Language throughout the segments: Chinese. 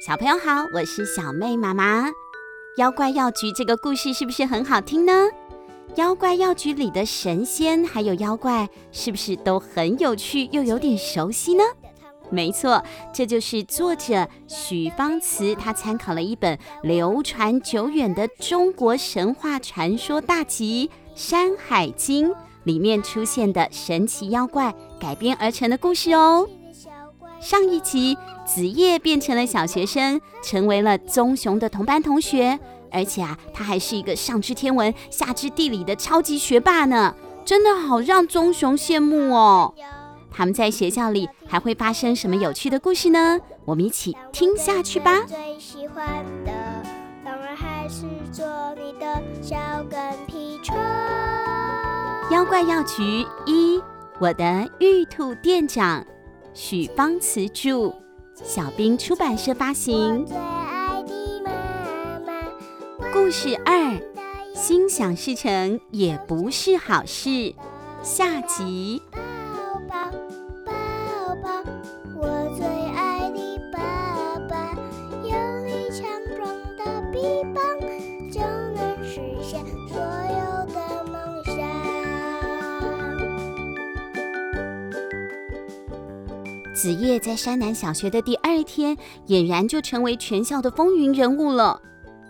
小朋友好，我是小妹妈妈。妖怪药局这个故事是不是很好听呢？妖怪药局里的神仙还有妖怪，是不是都很有趣又有点熟悉呢？没错，这就是作者许芳慈，他参考了一本流传久远的中国神话传说大集《山海经》里面出现的神奇妖怪改编而成的故事哦。上一集，子夜变成了小学生，成为了棕熊的同班同学，而且啊，他还是一个上知天文、下知地理的超级学霸呢，真的好让棕熊羡慕哦。他们在学校里还会发生什么有趣的故事呢？我们一起听下去吧。最喜欢的当然还是做你的小跟屁虫。妖怪药局一，我的玉兔店长。许芳慈著，小兵出版社发行。故事二，心想事成也不是好事，下集。子夜在山南小学的第二天，俨然就成为全校的风云人物了。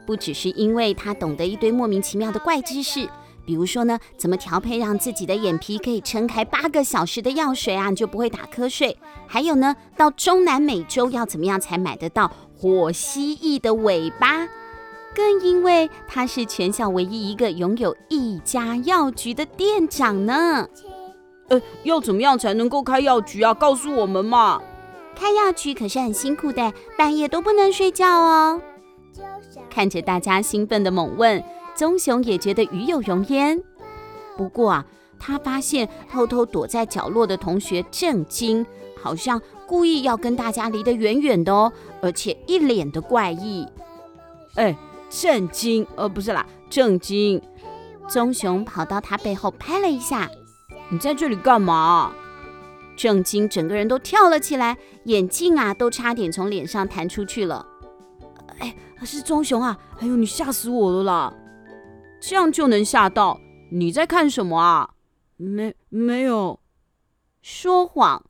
不只是因为他懂得一堆莫名其妙的怪知识，比如说呢，怎么调配让自己的眼皮可以撑开八个小时的药水啊，你就不会打瞌睡。还有呢，到中南美洲要怎么样才买得到火蜥蜴的尾巴？更因为他是全校唯一一个拥有一家药局的店长呢。呃，要怎么样才能够开药局啊？告诉我们嘛！开药局可是很辛苦的，半夜都不能睡觉哦。看着大家兴奋的猛问，棕熊也觉得与有荣焉。不过啊，他发现偷偷躲在角落的同学震惊，好像故意要跟大家离得远远的哦，而且一脸的怪异。哎，震惊，呃，不是啦，震惊。棕熊跑到他背后拍了一下。你在这里干嘛？正经整个人都跳了起来，眼镜啊都差点从脸上弹出去了。哎，是棕熊啊！哎呦，你吓死我了啦！这样就能吓到？你在看什么啊？没没有。说谎！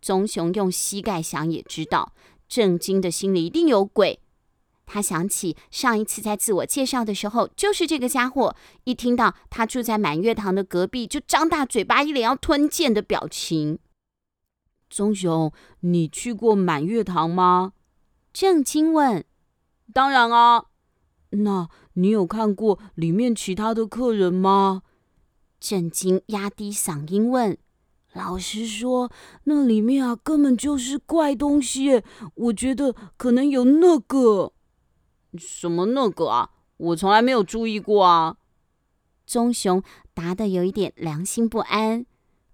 棕熊用膝盖想也知道，正经的心里一定有鬼。他想起上一次在自我介绍的时候，就是这个家伙。一听到他住在满月堂的隔壁，就张大嘴巴，一脸要吞剑的表情。棕熊，你去过满月堂吗？正经问。当然啊。那你有看过里面其他的客人吗？正经压低嗓音问。老实说，那里面啊根本就是怪东西。我觉得可能有那个。什么那个啊？我从来没有注意过啊。棕熊答得有一点良心不安。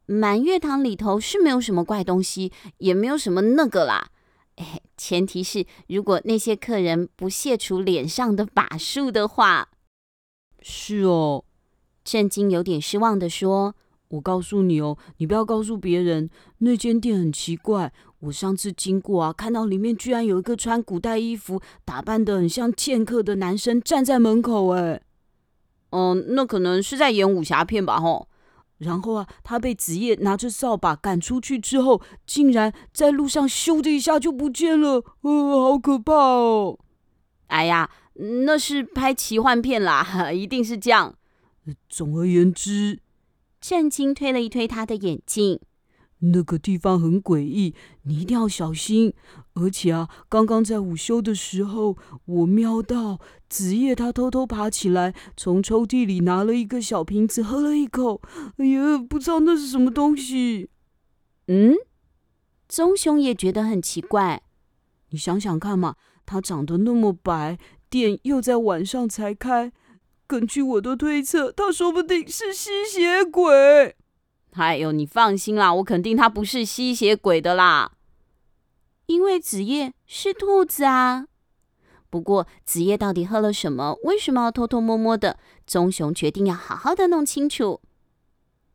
满月堂里头是没有什么怪东西，也没有什么那个啦。哎，前提是如果那些客人不卸除脸上的法术的话。是哦，震惊有点失望地说。我告诉你哦，你不要告诉别人。那间店很奇怪，我上次经过啊，看到里面居然有一个穿古代衣服、打扮的很像剑客的男生站在门口。哎，嗯，那可能是在演武侠片吧？吼。然后啊，他被子夜拿着扫把赶出去之后，竟然在路上咻的一下就不见了。呃，好可怕哦！哎呀，那是拍奇幻片啦，一定是这样。总而言之。正经推了一推他的眼镜，那个地方很诡异，你一定要小心。而且啊，刚刚在午休的时候，我瞄到子夜他偷偷爬起来，从抽屉里拿了一个小瓶子，喝了一口。哎呀，不知道那是什么东西。嗯，棕熊也觉得很奇怪。你想想看嘛，它长得那么白，店又在晚上才开。根据我的推测，他说不定是吸血鬼。哎呦，你放心啦，我肯定他不是吸血鬼的啦，因为子夜是兔子啊。不过子夜到底喝了什么？为什么要偷偷摸摸的？棕熊决定要好好的弄清楚。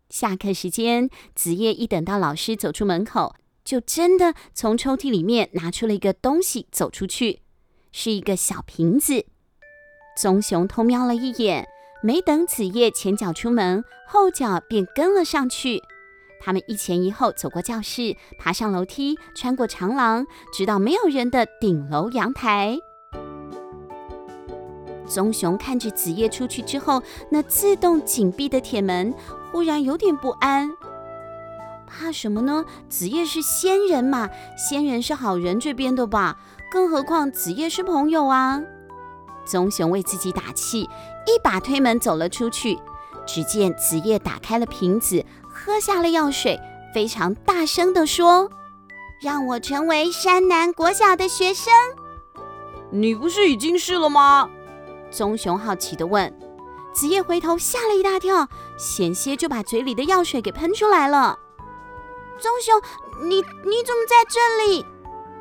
下课时间，子夜一等到老师走出门口，就真的从抽屉里面拿出了一个东西，走出去，是一个小瓶子。棕熊偷瞄了一眼，没等子夜前脚出门，后脚便跟了上去。他们一前一后走过教室，爬上楼梯，穿过长廊，直到没有人的顶楼阳台。棕熊看着子夜出去之后，那自动紧闭的铁门，忽然有点不安。怕什么呢？子夜是仙人嘛，仙人是好人这边的吧？更何况子夜是朋友啊。棕熊为自己打气，一把推门走了出去。只见子夜打开了瓶子，喝下了药水，非常大声地说：“让我成为山南国小的学生。”你不是已经是了吗？棕熊好奇地问。子夜回头吓了一大跳，险些就把嘴里的药水给喷出来了。棕熊，你你怎么在这里？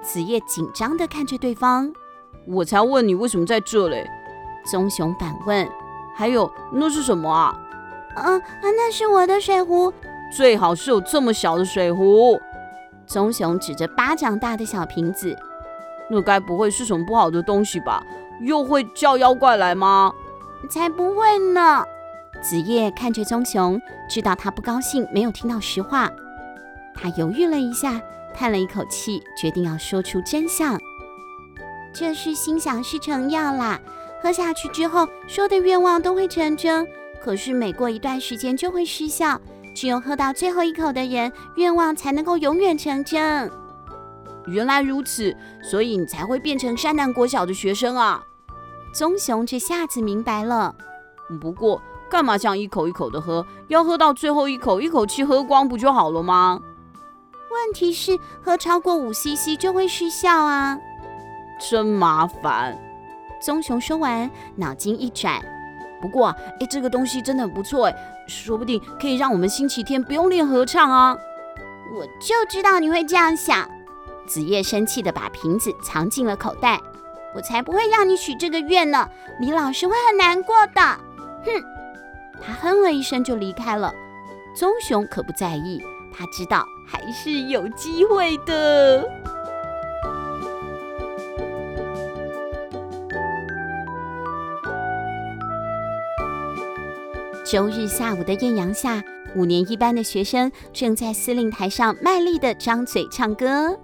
子夜紧张地看着对方。我才问你为什么在这里？棕熊反问。还有，那是什么啊？啊，那是我的水壶。最好是有这么小的水壶。棕熊指着巴掌大的小瓶子。那该不会是什么不好的东西吧？又会叫妖怪来吗？才不会呢。子夜看着棕熊，知道他不高兴，没有听到实话。他犹豫了一下，叹了一口气，决定要说出真相。这是心想事成药啦，喝下去之后，说的愿望都会成真。可是每过一段时间就会失效，只有喝到最后一口的人，愿望才能够永远成真。原来如此，所以你才会变成山南国小的学生啊！棕熊这下子明白了。不过，干嘛这样一口一口的喝？要喝到最后一口，一口气喝光不就好了吗？问题是，喝超过五 CC 就会失效啊。真麻烦。棕熊说完，脑筋一转。不过，哎，这个东西真的很不错，哎，说不定可以让我们星期天不用练合唱啊。我就知道你会这样想。子夜生气地把瓶子藏进了口袋。我才不会让你许这个愿呢，李老师会很难过的。哼！他哼了一声就离开了。棕熊可不在意，他知道还是有机会的。周日下午的艳阳下，五年一班的学生正在司令台上卖力地张嘴唱歌。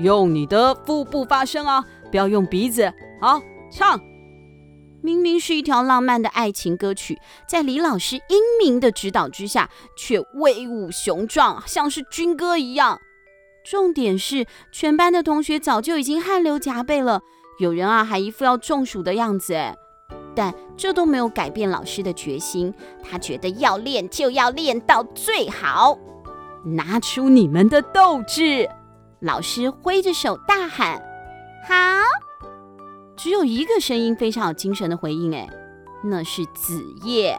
用你的腹部发声啊，不要用鼻子。好，唱。明明是一条浪漫的爱情歌曲，在李老师英明的指导之下，却威武雄壮，像是军歌一样。重点是，全班的同学早就已经汗流浃背了，有人啊还一副要中暑的样子。哎。但这都没有改变老师的决心，他觉得要练就要练到最好，拿出你们的斗志！老师挥着手大喊：“好！”只有一个声音非常有精神的回应，哎，那是子夜。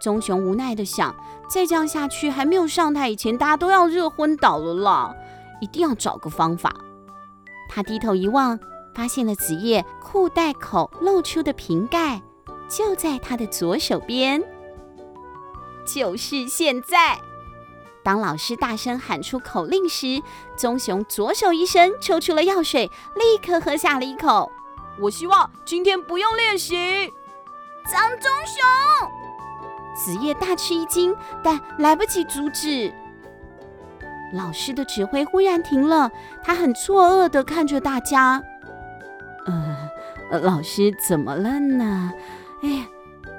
棕熊无奈的想：再这样下去，还没有上台以前，大家都要热昏倒了啦！一定要找个方法。他低头一望。发现了子夜裤袋口露出的瓶盖，就在他的左手边。就是现在！当老师大声喊出口令时，棕熊左手一伸，抽出了药水，立刻喝下了一口。我希望今天不用练习。脏棕熊！子夜大吃一惊，但来不及阻止。老师的指挥忽然停了，他很错愕地看着大家。呃，老师怎么了呢？哎呀，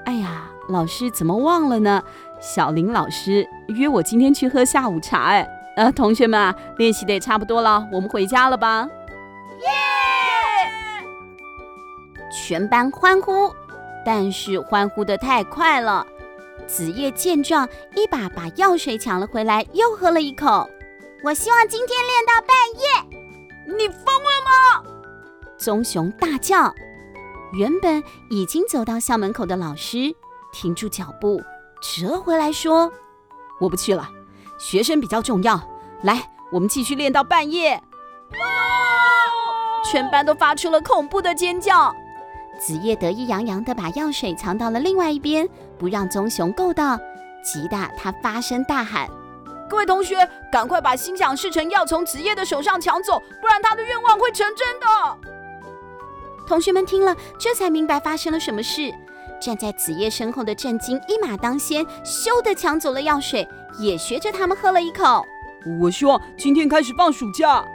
哎呀，老师怎么忘了呢？小林老师约我今天去喝下午茶，哎，呃，同学们啊，练习的也差不多了，我们回家了吧？耶！全班欢呼，但是欢呼的太快了。子夜见状，一把把药水抢了回来，又喝了一口。我希望今天练到半夜。你疯了吗？棕熊大叫，原本已经走到校门口的老师停住脚步，折回来说：“我不去了，学生比较重要。来，我们继续练到半夜。”全班都发出了恐怖的尖叫。子夜得意洋洋地把药水藏到了另外一边，不让棕熊够到，急得他发声大喊：“各位同学，赶快把心想事成药从子夜的手上抢走，不然他的愿望会成真的。同学们听了，这才明白发生了什么事。站在子夜身后的震惊一马当先，咻的抢走了药水，也学着他们喝了一口。我希望今天开始放暑假。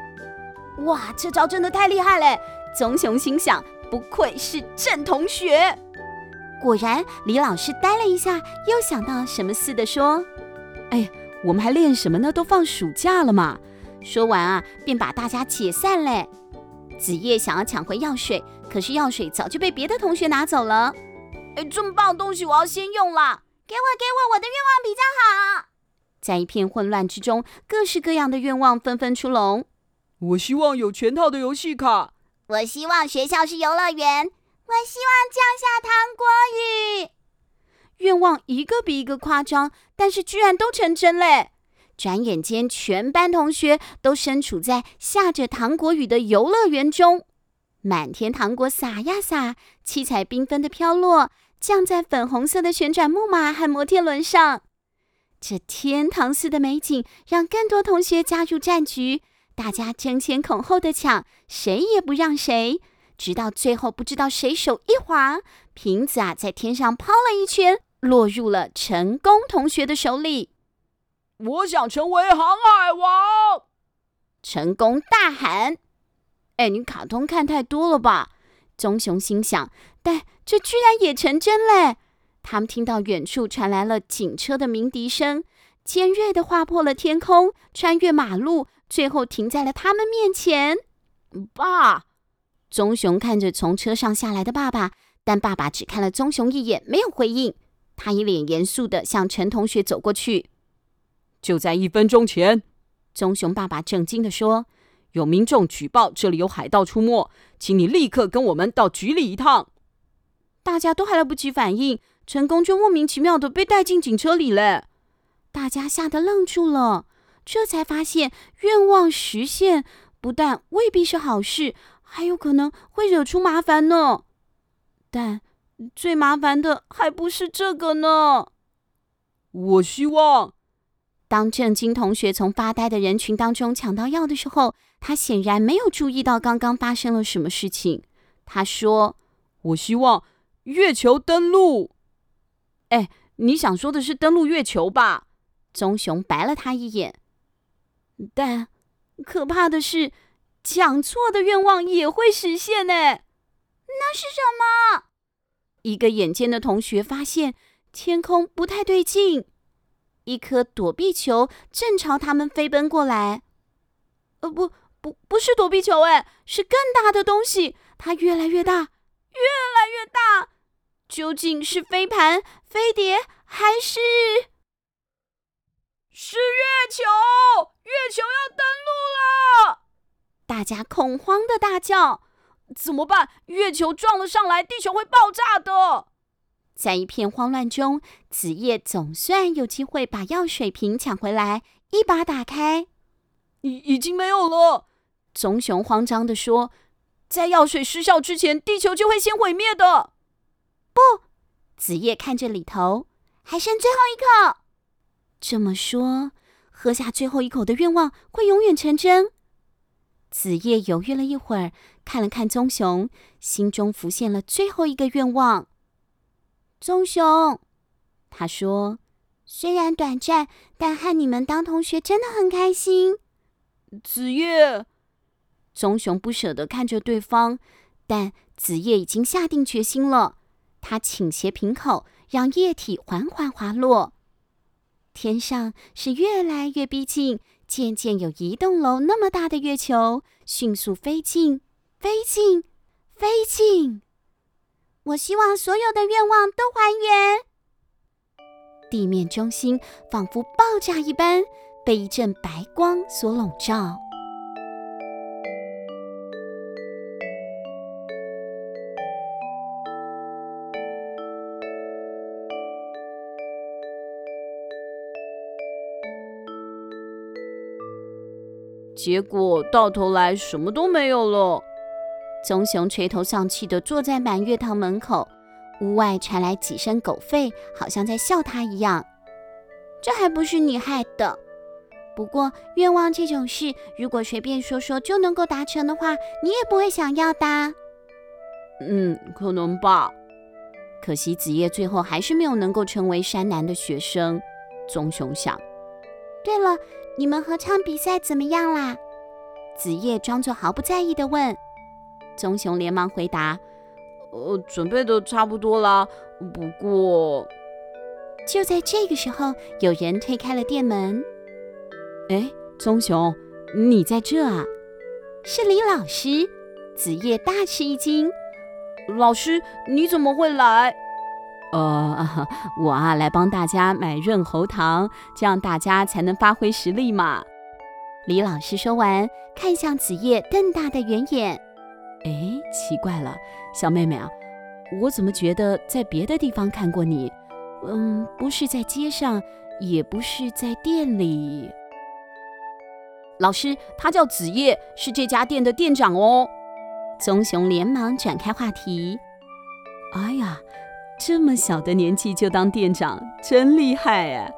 哇，这招真的太厉害嘞！棕熊心想，不愧是郑同学。果然，李老师呆了一下，又想到什么似的说：“哎，我们还练什么呢？都放暑假了嘛。”说完啊，便把大家解散嘞。子夜想要抢回药水，可是药水早就被别的同学拿走了。哎，这么棒的东西，我要先用啦！给我，给我，我的愿望比较好。在一片混乱之中，各式各样的愿望纷纷出笼。我希望有全套的游戏卡。我希望学校是游乐园。我希望降下糖果雨。愿望一个比一个夸张，但是居然都成真嘞！转眼间，全班同学都身处在下着糖果雨的游乐园中，满天糖果撒呀撒，七彩缤纷的飘落，降在粉红色的旋转木马和摩天轮上。这天堂似的美景，让更多同学加入战局，大家争先恐后的抢，谁也不让谁，直到最后不知道谁手一滑，瓶子啊在天上抛了一圈，落入了成功同学的手里。我想成为航海王！成功大喊：“哎，你卡通看太多了吧？”棕熊心想，但这居然也成真嘞！他们听到远处传来了警车的鸣笛声，尖锐的划破了天空，穿越马路，最后停在了他们面前。爸，棕熊看着从车上下来的爸爸，但爸爸只看了棕熊一眼，没有回应。他一脸严肃的向陈同学走过去。就在一分钟前，棕熊爸爸震惊地说：“有民众举报这里有海盗出没，请你立刻跟我们到局里一趟。”大家都还来不及反应。成功就莫名其妙的被带进警车里了，大家吓得愣住了，这才发现愿望实现不但未必是好事，还有可能会惹出麻烦呢。但最麻烦的还不是这个呢。我希望，当郑经同学从发呆的人群当中抢到药的时候，他显然没有注意到刚刚发生了什么事情。他说：“我希望月球登陆。”哎，你想说的是登陆月球吧？棕熊白了他一眼。但可怕的是，讲错的愿望也会实现呢。那是什么？一个眼尖的同学发现天空不太对劲，一颗躲避球正朝他们飞奔过来。呃，不不，不是躲避球，哎，是更大的东西，它越来越大，越来越大。究竟是飞盘、飞碟，还是是月球？月球要登陆了！大家恐慌的大叫：“怎么办？月球撞了上来，地球会爆炸的！”在一片慌乱中，子夜总算有机会把药水瓶抢回来，一把打开，已已经没有了。棕熊慌张地说：“在药水失效之前，地球就会先毁灭的。”不，子夜看着里头，还剩最后一口。这么说，喝下最后一口的愿望会永远成真？子夜犹豫了一会儿，看了看棕熊，心中浮现了最后一个愿望。棕熊，他说：“虽然短暂，但和你们当同学真的很开心。”子夜，棕熊不舍得看着对方，但子夜已经下定决心了。他倾斜瓶口，让液体缓缓滑落。天上是越来越逼近，渐渐有一栋楼那么大的月球迅速飞近，飞近，飞近。我希望所有的愿望都还原。地面中心仿佛爆炸一般，被一阵白光所笼罩。结果到头来什么都没有了。棕熊垂头丧气地坐在满月堂门口，屋外传来几声狗吠，好像在笑他一样。这还不是你害的！不过愿望这种事，如果随便说说就能够达成的话，你也不会想要的。嗯，可能吧。可惜子夜最后还是没有能够成为山南的学生。棕熊想。对了，你们合唱比赛怎么样啦？子夜装作毫不在意地问。棕熊连忙回答：“呃，准备的差不多啦。不过……”就在这个时候，有人推开了店门。哎，棕熊，你在这啊？是李老师。子夜大吃一惊。老师，你怎么会来？呃，我啊，来帮大家买润喉糖，这样大家才能发挥实力嘛。李老师说完，看向子夜，瞪大的圆眼。哎，奇怪了，小妹妹啊，我怎么觉得在别的地方看过你？嗯，不是在街上，也不是在店里。老师，他叫子夜，是这家店的店长哦。棕熊连忙转开话题。哎呀，这么小的年纪就当店长，真厉害哎！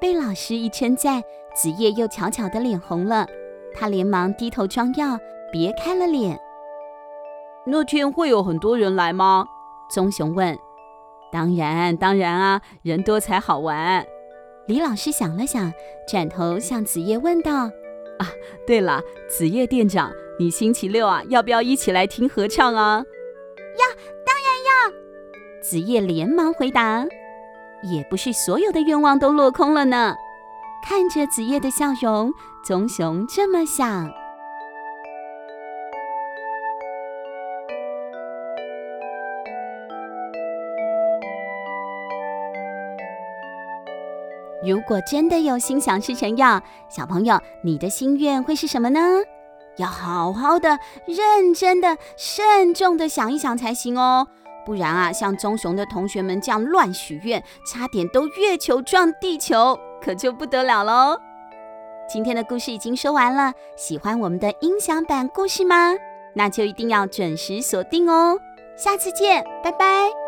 被老师一称赞，子夜又悄悄的脸红了。他连忙低头装药，别开了脸。那天会有很多人来吗？棕熊问。当然，当然啊，人多才好玩。李老师想了想，转头向子夜问道。啊，对了，子夜店长，你星期六啊，要不要一起来听合唱啊？要，当然要。子夜连忙回答。也不是所有的愿望都落空了呢。看着子夜的笑容，棕熊这么想。如果真的有心想事成要，小朋友，你的心愿会是什么呢？要好好的、认真的、慎重的想一想才行哦，不然啊，像棕熊的同学们这样乱许愿，差点都月球撞地球，可就不得了喽。今天的故事已经说完了，喜欢我们的音响版故事吗？那就一定要准时锁定哦。下次见，拜拜。